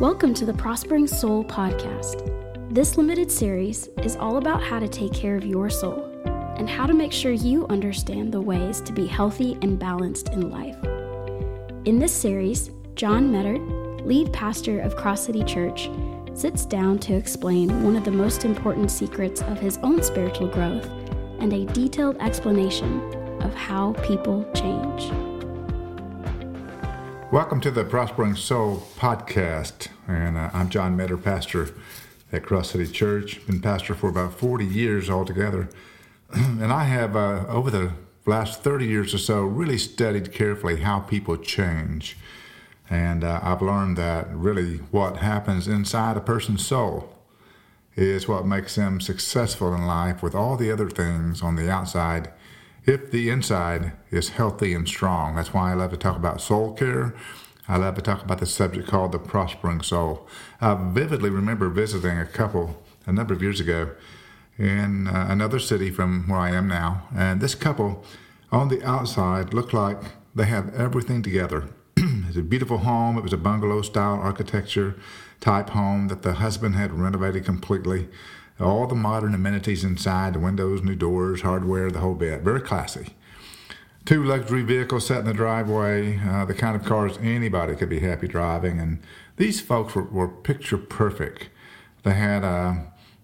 Welcome to the Prospering Soul podcast. This limited series is all about how to take care of your soul and how to make sure you understand the ways to be healthy and balanced in life. In this series, John Meador, lead pastor of Cross City Church, sits down to explain one of the most important secrets of his own spiritual growth and a detailed explanation of how people change. Welcome to the Prospering Soul podcast, and uh, I'm John Meador, pastor at Cross City Church. Been pastor for about 40 years altogether, and I have uh, over the last 30 years or so really studied carefully how people change, and uh, I've learned that really what happens inside a person's soul is what makes them successful in life, with all the other things on the outside if the inside is healthy and strong. That's why I love to talk about soul care. I love to talk about the subject called the prospering soul. I vividly remember visiting a couple a number of years ago in uh, another city from where I am now, and this couple on the outside looked like they had everything together. it was a beautiful home. It was a bungalow style architecture type home that the husband had renovated completely all the modern amenities inside the windows, new doors, hardware, the whole bit. Very classy. Two luxury vehicles sat in the driveway, uh, the kind of cars anybody could be happy driving. And these folks were, were picture perfect. They had, uh,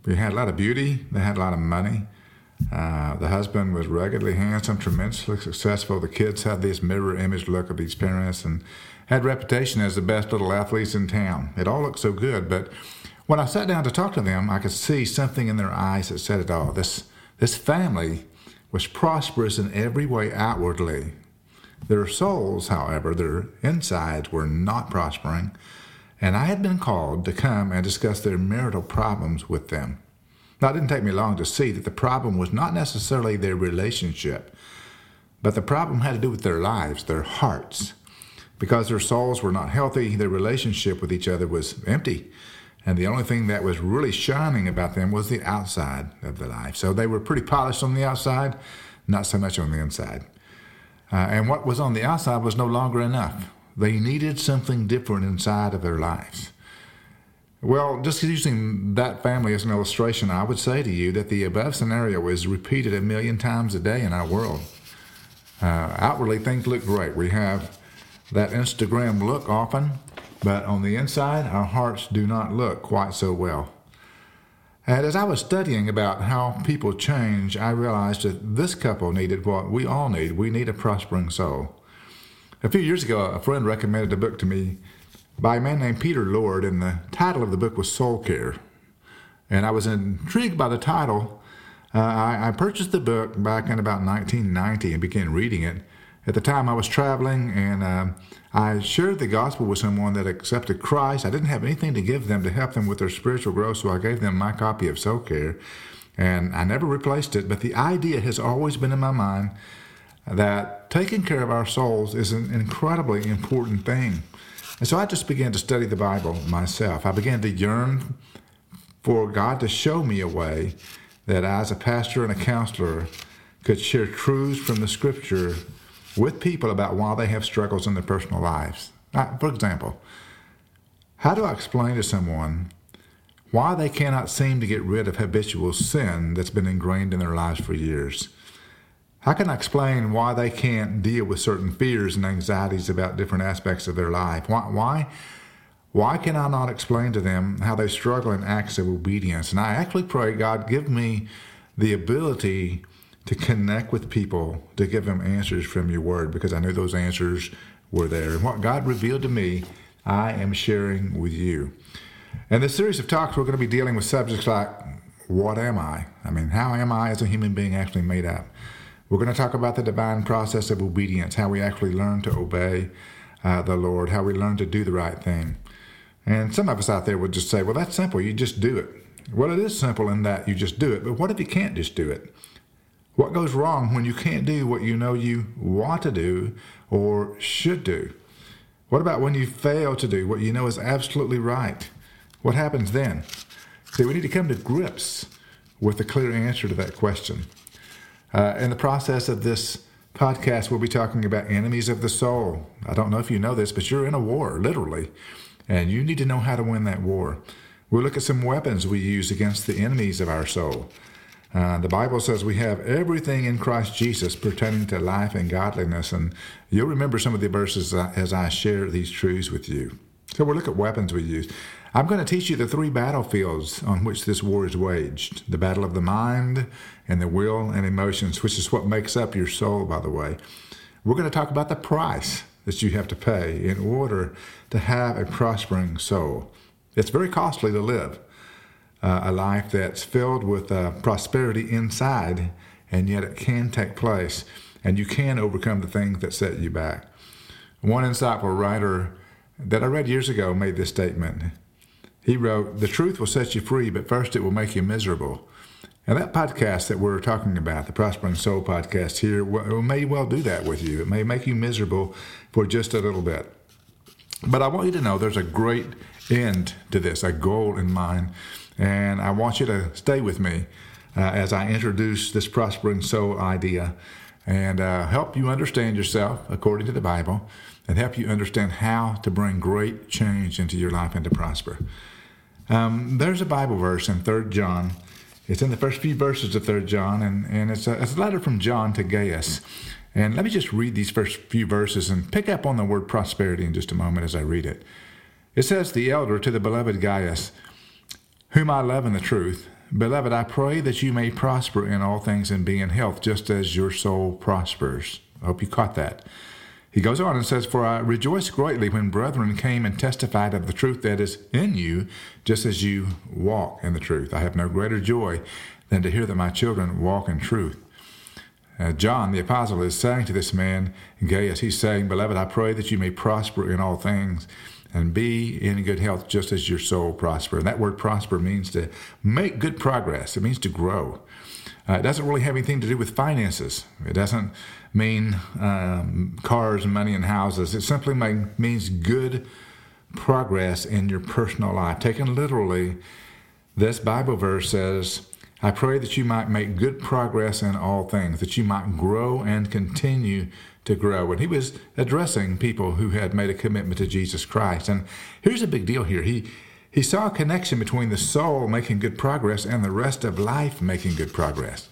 they had a lot of beauty, they had a lot of money. Uh, the husband was ruggedly handsome, tremendously successful. The kids had this mirror image look of these parents and had reputation as the best little athletes in town. It all looked so good, but when I sat down to talk to them, I could see something in their eyes that said it all. This, this family was prosperous in every way outwardly. Their souls, however, their insides were not prospering, and I had been called to come and discuss their marital problems with them. Now, it didn't take me long to see that the problem was not necessarily their relationship, but the problem had to do with their lives, their hearts. Because their souls were not healthy, their relationship with each other was empty. And the only thing that was really shining about them was the outside of the life. So they were pretty polished on the outside, not so much on the inside. Uh, and what was on the outside was no longer enough. They needed something different inside of their lives. Well, just using that family as an illustration, I would say to you that the above scenario is repeated a million times a day in our world. Uh, outwardly, things look great. We have that Instagram look often, but on the inside, our hearts do not look quite so well. And as I was studying about how people change, I realized that this couple needed what we all need. We need a prospering soul. A few years ago, a friend recommended a book to me by a man named Peter Lord, and the title of the book was Soul Care. And I was intrigued by the title. Uh, I, I purchased the book back in about 1990 and began reading it. At the time, I was traveling and uh, I shared the gospel with someone that accepted Christ. I didn't have anything to give them to help them with their spiritual growth, so I gave them my copy of Soul Care, and I never replaced it. But the idea has always been in my mind that taking care of our souls is an incredibly important thing. And so I just began to study the Bible myself. I began to yearn for God to show me a way that I, as a pastor and a counselor, could share truths from the scripture with people about why they have struggles in their personal lives. For example, how do I explain to someone why they cannot seem to get rid of habitual sin that's been ingrained in their lives for years? How can I explain why they can't deal with certain fears and anxieties about different aspects of their life? Why, why, why can I not explain to them how they struggle in acts of obedience? And I actually pray, God, give me the ability to connect with people, to give them answers from your word, because I knew those answers were there. And what God revealed to me, I am sharing with you. In this series of talks, we're going to be dealing with subjects like what am I? I mean, how am I as a human being actually made up? We're going to talk about the divine process of obedience, how we actually learn to obey uh, the Lord, how we learn to do the right thing. And some of us out there would just say, well, that's simple. You just do it. Well, it is simple in that you just do it. But what if you can't just do it? What goes wrong when you can't do what you know you want to do or should do? What about when you fail to do what you know is absolutely right? What happens then? See, we need to come to grips with a clear answer to that question. Uh, in the process of this podcast, we'll be talking about enemies of the soul. I don't know if you know this, but you're in a war, literally. and you need to know how to win that war. We'll look at some weapons we use against the enemies of our soul. Uh, the Bible says we have everything in Christ Jesus pertaining to life and godliness, and you'll remember some of the verses as I share these truths with you. So we'll look at weapons we use. I'm going to teach you the three battlefields on which this war is waged the battle of the mind and the will and emotions, which is what makes up your soul, by the way. We're going to talk about the price that you have to pay in order to have a prospering soul. It's very costly to live uh, a life that's filled with uh, prosperity inside, and yet it can take place, and you can overcome the things that set you back. One insightful writer that I read years ago made this statement. He wrote, The truth will set you free, but first it will make you miserable. And that podcast that we're talking about, the Prospering Soul podcast here, may well do that with you. It may make you miserable for just a little bit. But I want you to know there's a great end to this, a goal in mind. And I want you to stay with me uh, as I introduce this prospering soul idea and uh, help you understand yourself according to the Bible and help you understand how to bring great change into your life and to prosper. Um, there's a Bible verse in 3 John. It's in the first few verses of 3 John, and, and it's, a, it's a letter from John to Gaius. And let me just read these first few verses and pick up on the word prosperity in just a moment as I read it. It says, The elder to the beloved Gaius, whom I love in the truth, Beloved, I pray that you may prosper in all things and be in health, just as your soul prospers. I hope you caught that. He goes on and says, For I rejoice greatly when brethren came and testified of the truth that is in you, just as you walk in the truth. I have no greater joy than to hear that my children walk in truth. Uh, John the apostle is saying to this man, Gaius, he's saying, Beloved, I pray that you may prosper in all things and be in good health just as your soul prosper. And that word prosper means to make good progress, it means to grow. Uh, it doesn't really have anything to do with finances. It doesn't mean um, cars, and money, and houses. It simply make, means good progress in your personal life. Taken literally, this Bible verse says, I pray that you might make good progress in all things, that you might grow and continue to grow. And he was addressing people who had made a commitment to Jesus Christ. And here's a big deal here. He he saw a connection between the soul making good progress and the rest of life making good progress.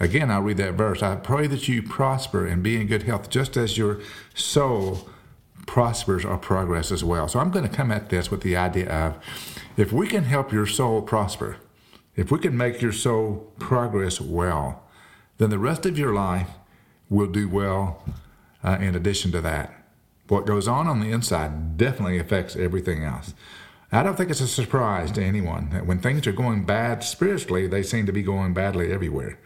Again, I'll read that verse. I pray that you prosper and be in good health, just as your soul prospers or progress as well. So I'm going to come at this with the idea of if we can help your soul prosper, if we can make your soul progress well, then the rest of your life will do well uh, in addition to that. What goes on on the inside definitely affects everything else. I don't think it's a surprise to anyone that when things are going bad spiritually, they seem to be going badly everywhere.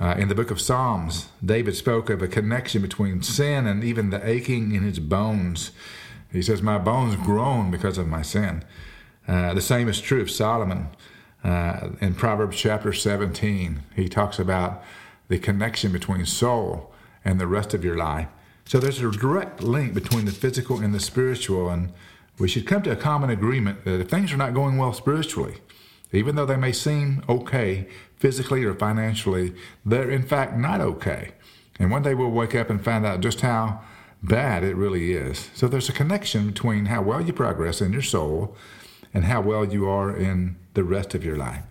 Uh, in the book of Psalms, David spoke of a connection between sin and even the aching in his bones. He says, My bones groan because of my sin. Uh, the same is true of Solomon. Uh, in Proverbs chapter 17, he talks about the connection between soul and the rest of your life. So there's a direct link between the physical and the spiritual, and we should come to a common agreement that if things are not going well spiritually, even though they may seem okay physically or financially, they're in fact not okay. And one day we'll wake up and find out just how bad it really is. So there's a connection between how well you progress in your soul and how well you are in the rest of your life.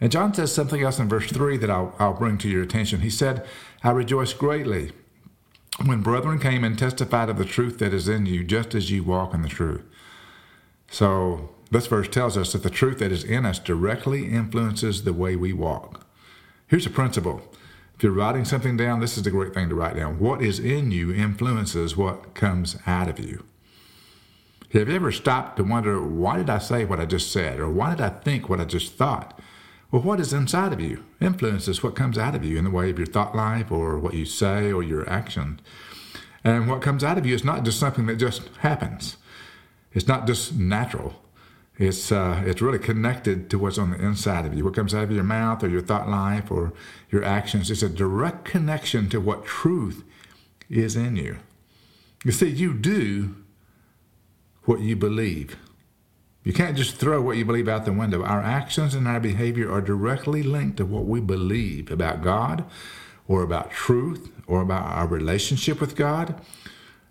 And John says something else in verse 3 that I'll, I'll bring to your attention. He said, I rejoice greatly when brethren came and testified of the truth that is in you, just as you walk in the truth. So this verse tells us that the truth that is in us directly influences the way we walk. Here's a principle. If you're writing something down, this is a great thing to write down. What is in you influences what comes out of you. Have you ever stopped to wonder, why did I say what I just said? Or why did I think what I just thought? Well, what is inside of you influences what comes out of you in the way of your thought life or what you say or your actions. And what comes out of you is not just something that just happens. It's not just natural. It's uh, it's really connected to what's on the inside of you. What comes out of your mouth or your thought life or your actions. It's a direct connection to what truth is in you. You see, you do what you believe. You can't just throw what you believe out the window. Our actions and our behavior are directly linked to what we believe about God or about truth or about our relationship with God.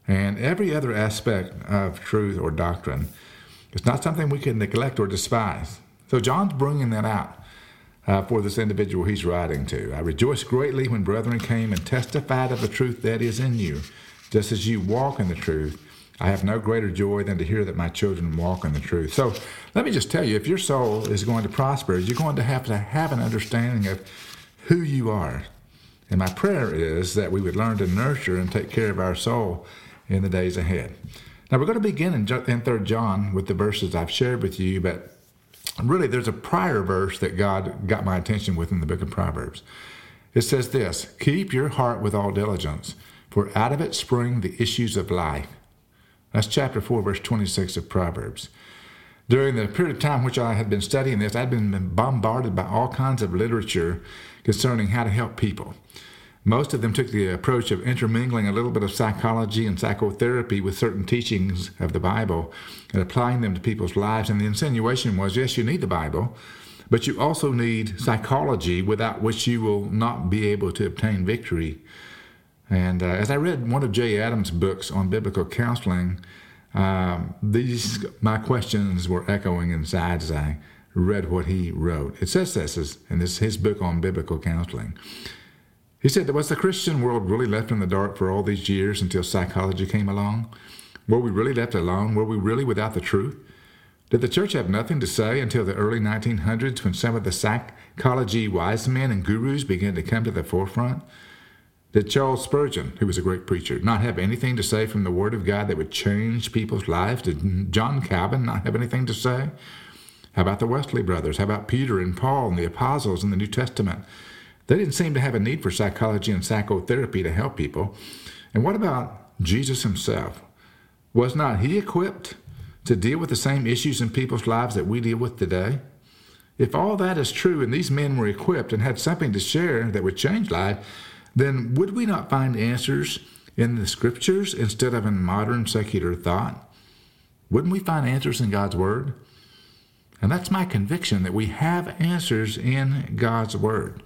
and every other aspect of truth or doctrine. It's not something we can neglect or despise. So John's bringing that out uh, for this individual he's writing to. I rejoice greatly when brethren came and testified of the truth that is in you, just as you walk in the truth. I have no greater joy than to hear that my children walk in the truth. So let me just tell you if your soul is going to prosper, you're going to have to have an understanding of who you are. And my prayer is that we would learn to nurture and take care of our soul in the days ahead. Now we're going to begin in, in 3 John with the verses I've shared with you, but really there's a prior verse that God got my attention with in the book of Proverbs. It says this Keep your heart with all diligence, for out of it spring the issues of life. That's chapter 4, verse 26 of Proverbs. During the period of time which I had been studying this, I'd been bombarded by all kinds of literature concerning how to help people. Most of them took the approach of intermingling a little bit of psychology and psychotherapy with certain teachings of the Bible and applying them to people's lives. And the insinuation was yes, you need the Bible, but you also need psychology without which you will not be able to obtain victory. And uh, as I read one of Jay Adams' books on biblical counseling, um, these my questions were echoing inside as I read what he wrote. It says this, and this is his book on biblical counseling. He said, Was the Christian world really left in the dark for all these years until psychology came along? Were we really left alone? Were we really without the truth? Did the church have nothing to say until the early 1900s when some of the psychology wise men and gurus began to come to the forefront? Did Charles Spurgeon, who was a great preacher, not have anything to say from the Word of God that would change people's lives? Did John Calvin not have anything to say? How about the Wesley brothers? How about Peter and Paul and the apostles in the New Testament? They didn't seem to have a need for psychology and psychotherapy to help people. And what about Jesus himself? Was not he equipped to deal with the same issues in people's lives that we deal with today? If all that is true and these men were equipped and had something to share that would change life, then would we not find answers in the scriptures instead of in modern secular thought? Wouldn't we find answers in God's Word? And that's my conviction that we have answers in God's Word.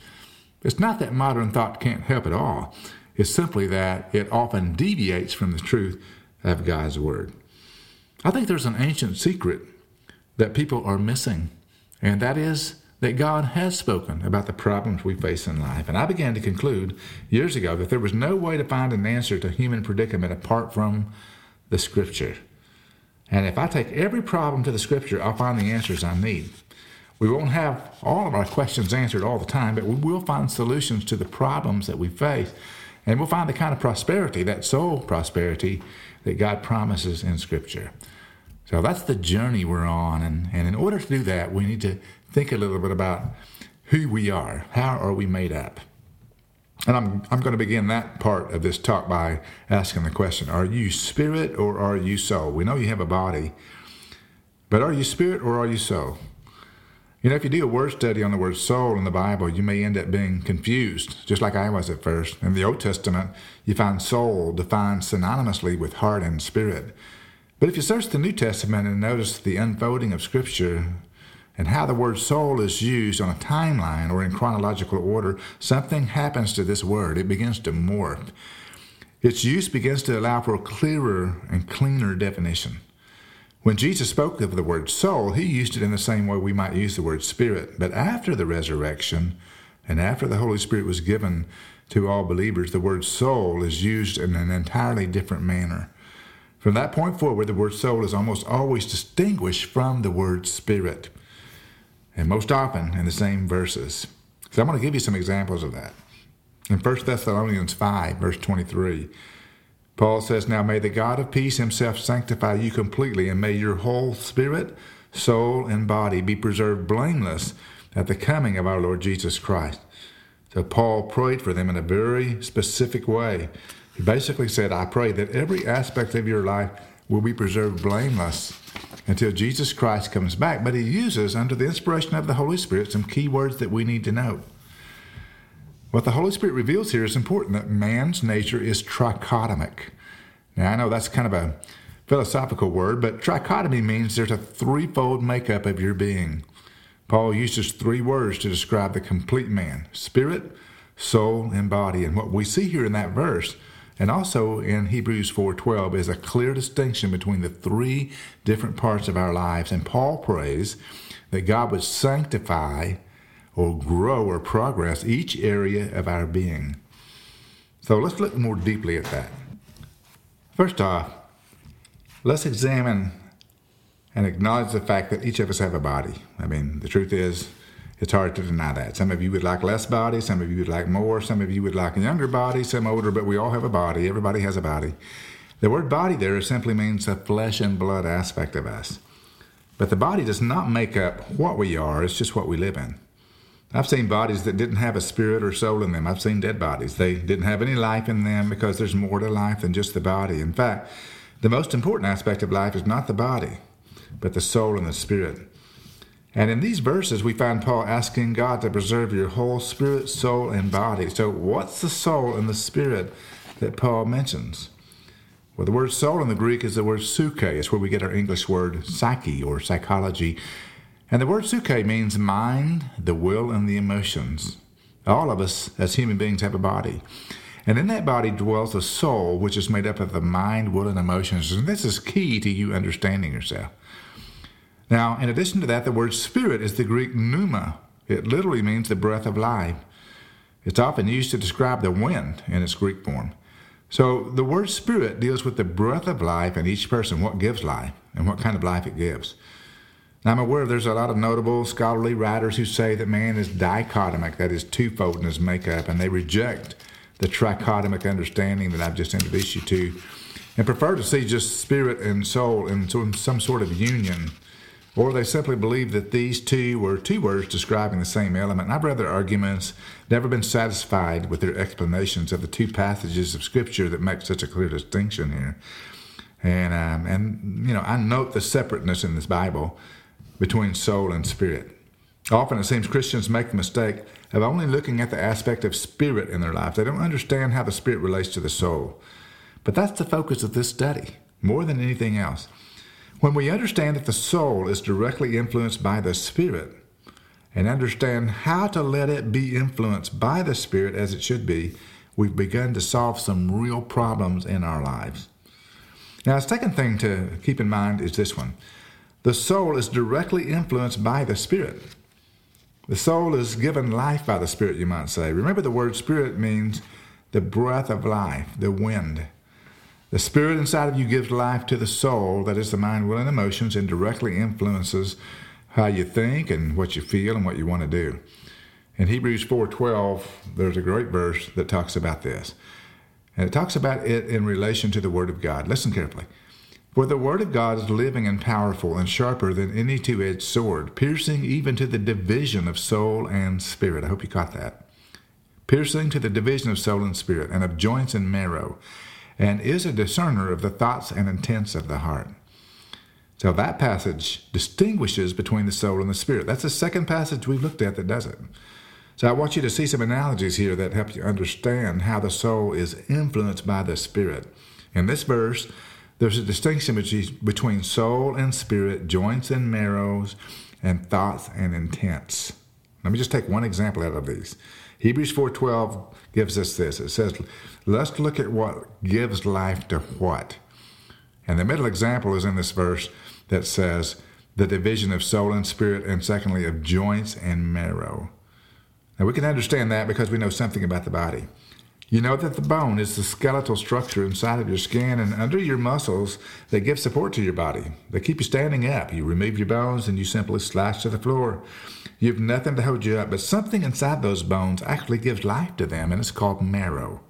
It's not that modern thought can't help at all. It's simply that it often deviates from the truth of God's Word. I think there's an ancient secret that people are missing, and that is that God has spoken about the problems we face in life. And I began to conclude years ago that there was no way to find an answer to human predicament apart from the Scripture. And if I take every problem to the Scripture, I'll find the answers I need. We won't have all of our questions answered all the time, but we will find solutions to the problems that we face. And we'll find the kind of prosperity, that soul prosperity, that God promises in Scripture. So that's the journey we're on. And, and in order to do that, we need to think a little bit about who we are. How are we made up? And I'm, I'm going to begin that part of this talk by asking the question Are you spirit or are you soul? We know you have a body, but are you spirit or are you soul? You know, if you do a word study on the word soul in the Bible, you may end up being confused, just like I was at first. In the Old Testament, you find soul defined synonymously with heart and spirit. But if you search the New Testament and notice the unfolding of Scripture and how the word soul is used on a timeline or in chronological order, something happens to this word. It begins to morph. Its use begins to allow for a clearer and cleaner definition. When Jesus spoke of the word soul, he used it in the same way we might use the word spirit. But after the resurrection, and after the Holy Spirit was given to all believers, the word soul is used in an entirely different manner. From that point forward, the word soul is almost always distinguished from the word spirit, and most often in the same verses. So I'm going to give you some examples of that. In 1 Thessalonians 5, verse 23, Paul says, Now may the God of peace himself sanctify you completely, and may your whole spirit, soul, and body be preserved blameless at the coming of our Lord Jesus Christ. So Paul prayed for them in a very specific way. He basically said, I pray that every aspect of your life will be preserved blameless until Jesus Christ comes back. But he uses, under the inspiration of the Holy Spirit, some key words that we need to know. What the Holy Spirit reveals here is important that man's nature is trichotomic. Now, I know that's kind of a philosophical word, but trichotomy means there's a threefold makeup of your being. Paul uses three words to describe the complete man spirit, soul, and body. And what we see here in that verse and also in Hebrews 4:12 is a clear distinction between the three different parts of our lives. And Paul prays that God would sanctify or grow or progress each area of our being. So let's look more deeply at that. First off, let's examine and acknowledge the fact that each of us have a body. I mean, the truth is, it's hard to deny that. Some of you would like less body, some of you would like more, some of you would like a younger body, some older, but we all have a body. Everybody has a body. The word body there simply means the flesh and blood aspect of us. But the body does not make up what we are, it's just what we live in. I've seen bodies that didn't have a spirit or soul in them. I've seen dead bodies. They didn't have any life in them because there's more to life than just the body. In fact, the most important aspect of life is not the body, but the soul and the spirit. And in these verses, we find Paul asking God to preserve your whole spirit, soul, and body. So, what's the soul and the spirit that Paul mentions? Well, the word soul in the Greek is the word psyche. It's where we get our English word psyche or psychology. And the word psyche means mind, the will, and the emotions. All of us as human beings have a body. And in that body dwells a soul, which is made up of the mind, will, and emotions. And this is key to you understanding yourself. Now, in addition to that, the word spirit is the Greek pneuma. It literally means the breath of life. It's often used to describe the wind in its Greek form. So the word spirit deals with the breath of life in each person, what gives life, and what kind of life it gives. Now, I'm aware there's a lot of notable scholarly writers who say that man is dichotomic, that is twofold in his makeup, and they reject the trichotomic understanding that I've just introduced you to, and prefer to see just spirit and soul in some sort of union or they simply believe that these two were two words describing the same element. I've read their arguments, never been satisfied with their explanations of the two passages of Scripture that make such a clear distinction here. And, um, and you know, I note the separateness in this Bible between soul and spirit. Often it seems Christians make the mistake of only looking at the aspect of spirit in their life. They don't understand how the spirit relates to the soul. But that's the focus of this study, more than anything else. When we understand that the soul is directly influenced by the Spirit and understand how to let it be influenced by the Spirit as it should be, we've begun to solve some real problems in our lives. Now, a second thing to keep in mind is this one the soul is directly influenced by the Spirit. The soul is given life by the Spirit, you might say. Remember, the word Spirit means the breath of life, the wind. The spirit inside of you gives life to the soul, that is the mind, will, and emotions, and directly influences how you think and what you feel and what you want to do. In Hebrews 4:12, there's a great verse that talks about this. And it talks about it in relation to the Word of God. Listen carefully. For the Word of God is living and powerful and sharper than any two edged sword, piercing even to the division of soul and spirit. I hope you caught that. Piercing to the division of soul and spirit, and of joints and marrow and is a discerner of the thoughts and intents of the heart. So that passage distinguishes between the soul and the spirit. That's the second passage we've looked at that does it. So I want you to see some analogies here that help you understand how the soul is influenced by the spirit. In this verse, there's a distinction between soul and spirit, joints and marrows, and thoughts and intents. Let me just take one example out of these. Hebrews 4:12 gives us this. It says, "Let's look at what gives life to what." And the middle example is in this verse that says, "The division of soul and spirit, and secondly of joints and marrow." Now we can understand that because we know something about the body. You know that the bone is the skeletal structure inside of your skin and under your muscles that give support to your body. They keep you standing up. You remove your bones and you simply slash to the floor. You have nothing to hold you up, but something inside those bones actually gives life to them, and it's called marrow.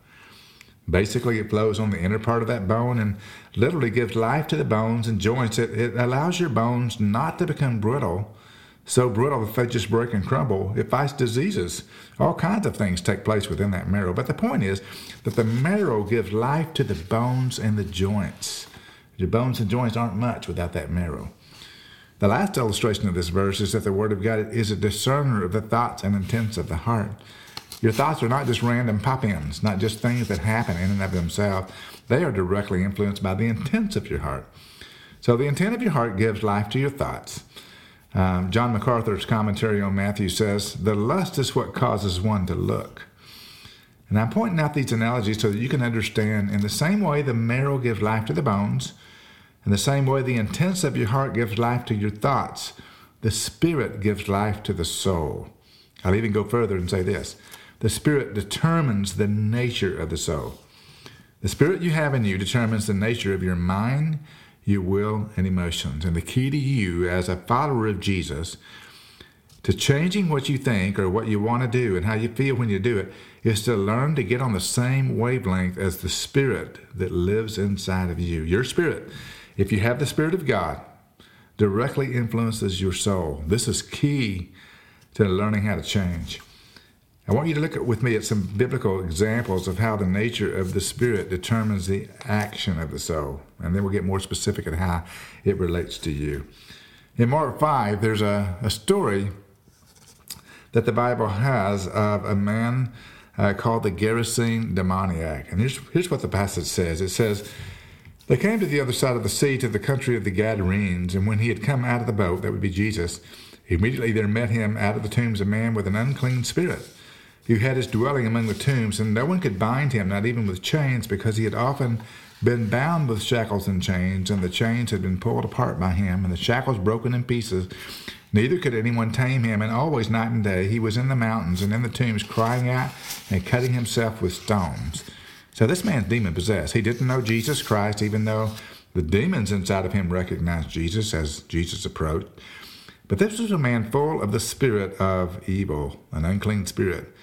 Basically, it flows on the inner part of that bone and literally gives life to the bones and joints. It, it allows your bones not to become brittle, so brittle that they just break and crumble. It fights diseases. All kinds of things take place within that marrow. But the point is that the marrow gives life to the bones and the joints. Your bones and joints aren't much without that marrow. The last illustration of this verse is that the Word of God is a discerner of the thoughts and intents of the heart. Your thoughts are not just random pop ins, not just things that happen in and of themselves. They are directly influenced by the intents of your heart. So the intent of your heart gives life to your thoughts. Um, John MacArthur's commentary on Matthew says, The lust is what causes one to look. And I'm pointing out these analogies so that you can understand in the same way the marrow gives life to the bones, in the same way the intents of your heart gives life to your thoughts, the spirit gives life to the soul. I'll even go further and say this the spirit determines the nature of the soul. The spirit you have in you determines the nature of your mind, your will, and emotions. And the key to you as a follower of Jesus to changing what you think or what you want to do and how you feel when you do it is to learn to get on the same wavelength as the spirit that lives inside of you. Your spirit, if you have the spirit of God, directly influences your soul. This is key to learning how to change. I want you to look at, with me at some biblical examples of how the nature of the spirit determines the action of the soul, and then we'll get more specific at how it relates to you. In Mark 5, there's a, a story that the Bible has of a man uh, called the Gerasene demoniac. And here's, here's what the passage says it says, They came to the other side of the sea to the country of the Gadarenes, and when he had come out of the boat, that would be Jesus, immediately there met him out of the tombs a man with an unclean spirit, who had his dwelling among the tombs, and no one could bind him, not even with chains, because he had often been bound with shackles and chains, and the chains had been pulled apart by him, and the shackles broken in pieces. Neither could anyone tame him, and always night and day he was in the mountains and in the tombs crying out and cutting himself with stones. So this man's demon possessed. He didn't know Jesus Christ, even though the demons inside of him recognized Jesus as Jesus approached. But this was a man full of the spirit of evil, an unclean spirit.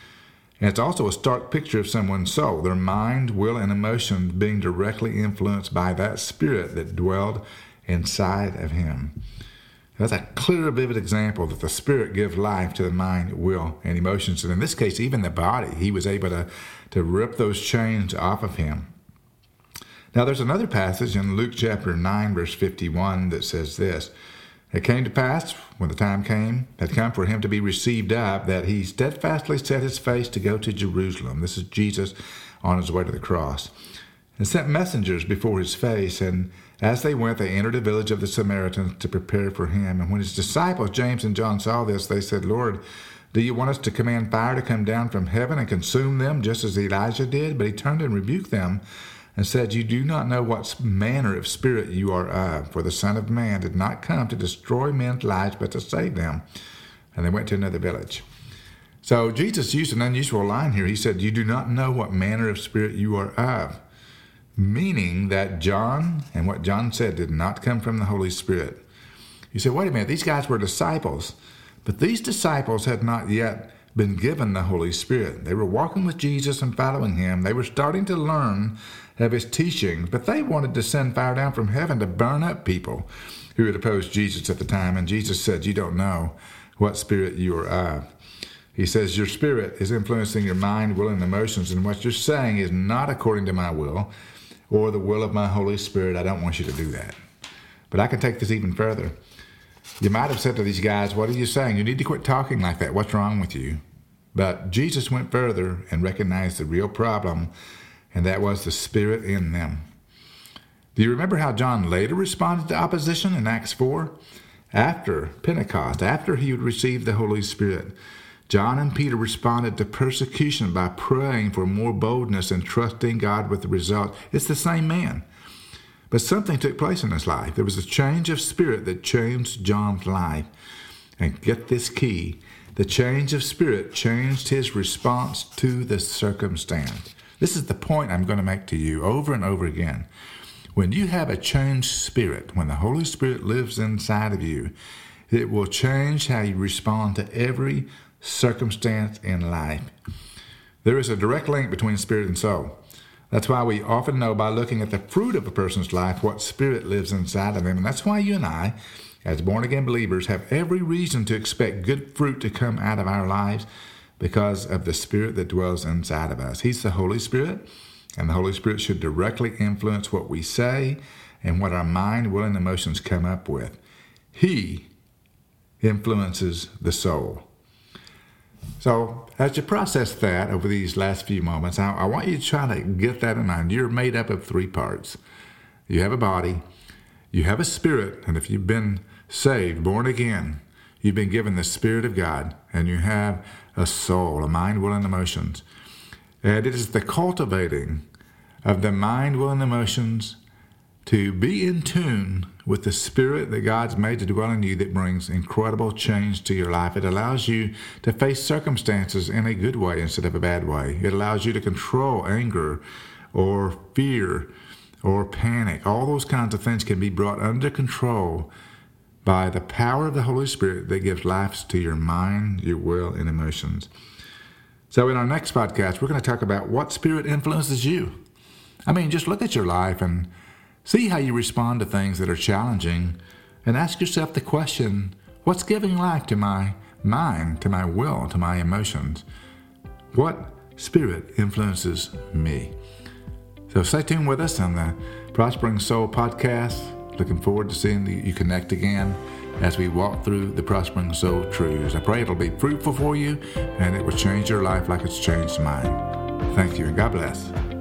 And it's also a stark picture of someone's soul, their mind, will, and emotions being directly influenced by that spirit that dwelled inside of him. That's a clear, vivid example that the Spirit gives life to the mind, will, and emotions. And in this case, even the body. He was able to, to rip those chains off of him. Now, there's another passage in Luke chapter 9, verse 51 that says this It came to pass, when the time came, had come for him to be received up, that he steadfastly set his face to go to Jerusalem. This is Jesus on his way to the cross. And sent messengers before his face, and as they went, they entered a village of the Samaritans to prepare for him. And when his disciples, James and John, saw this, they said, Lord, do you want us to command fire to come down from heaven and consume them, just as Elijah did? But he turned and rebuked them and said, You do not know what manner of spirit you are of, for the Son of Man did not come to destroy men's lives, but to save them. And they went to another village. So Jesus used an unusual line here. He said, You do not know what manner of spirit you are of meaning that John and what John said did not come from the Holy Spirit. You say, wait a minute, these guys were disciples, but these disciples had not yet been given the Holy Spirit. They were walking with Jesus and following him. They were starting to learn of his teachings, but they wanted to send fire down from heaven to burn up people who had opposed Jesus at the time. And Jesus said, You don't know what spirit you are of. He says, Your spirit is influencing your mind, will, and emotions, and what you're saying is not according to my will or the will of my Holy Spirit. I don't want you to do that. But I can take this even further. You might have said to these guys, What are you saying? You need to quit talking like that. What's wrong with you? But Jesus went further and recognized the real problem, and that was the Spirit in them. Do you remember how John later responded to opposition in Acts 4? After Pentecost, after he had received the Holy Spirit, John and Peter responded to persecution by praying for more boldness and trusting God with the result. It's the same man. But something took place in his life. There was a change of spirit that changed John's life. And get this key the change of spirit changed his response to the circumstance. This is the point I'm going to make to you over and over again. When you have a changed spirit, when the Holy Spirit lives inside of you, it will change how you respond to every circumstance in life. There is a direct link between spirit and soul. That's why we often know by looking at the fruit of a person's life what spirit lives inside of them. And that's why you and I, as born again believers, have every reason to expect good fruit to come out of our lives because of the spirit that dwells inside of us. He's the Holy Spirit, and the Holy Spirit should directly influence what we say and what our mind, will, and emotions come up with. He influences the soul. So, as you process that over these last few moments, I, I, want you to try to get that in mind. You're made up of three parts you have a body, you have a spirit, and if you've been saved, born again, you've been given the Spirit of God, and you have a soul, a mind, will, and emotions. And it is the cultivating of the mind, will, and emotions to be in tune with the spirit that God's made to dwell in you that brings incredible change to your life. It allows you to face circumstances in a good way instead of a bad way. It allows you to control anger or fear or panic. All those kinds of things can be brought under control by the power of the Holy Spirit that gives life to your mind, your will, and emotions. So, in our next podcast, we're going to talk about what spirit influences you. I mean, just look at your life and See how you respond to things that are challenging and ask yourself the question what's giving life to my mind, to my will, to my emotions? What spirit influences me? So stay tuned with us on the Prospering Soul podcast. Looking forward to seeing you connect again as we walk through the Prospering Soul truths. I pray it'll be fruitful for you and it will change your life like it's changed mine. Thank you and God bless.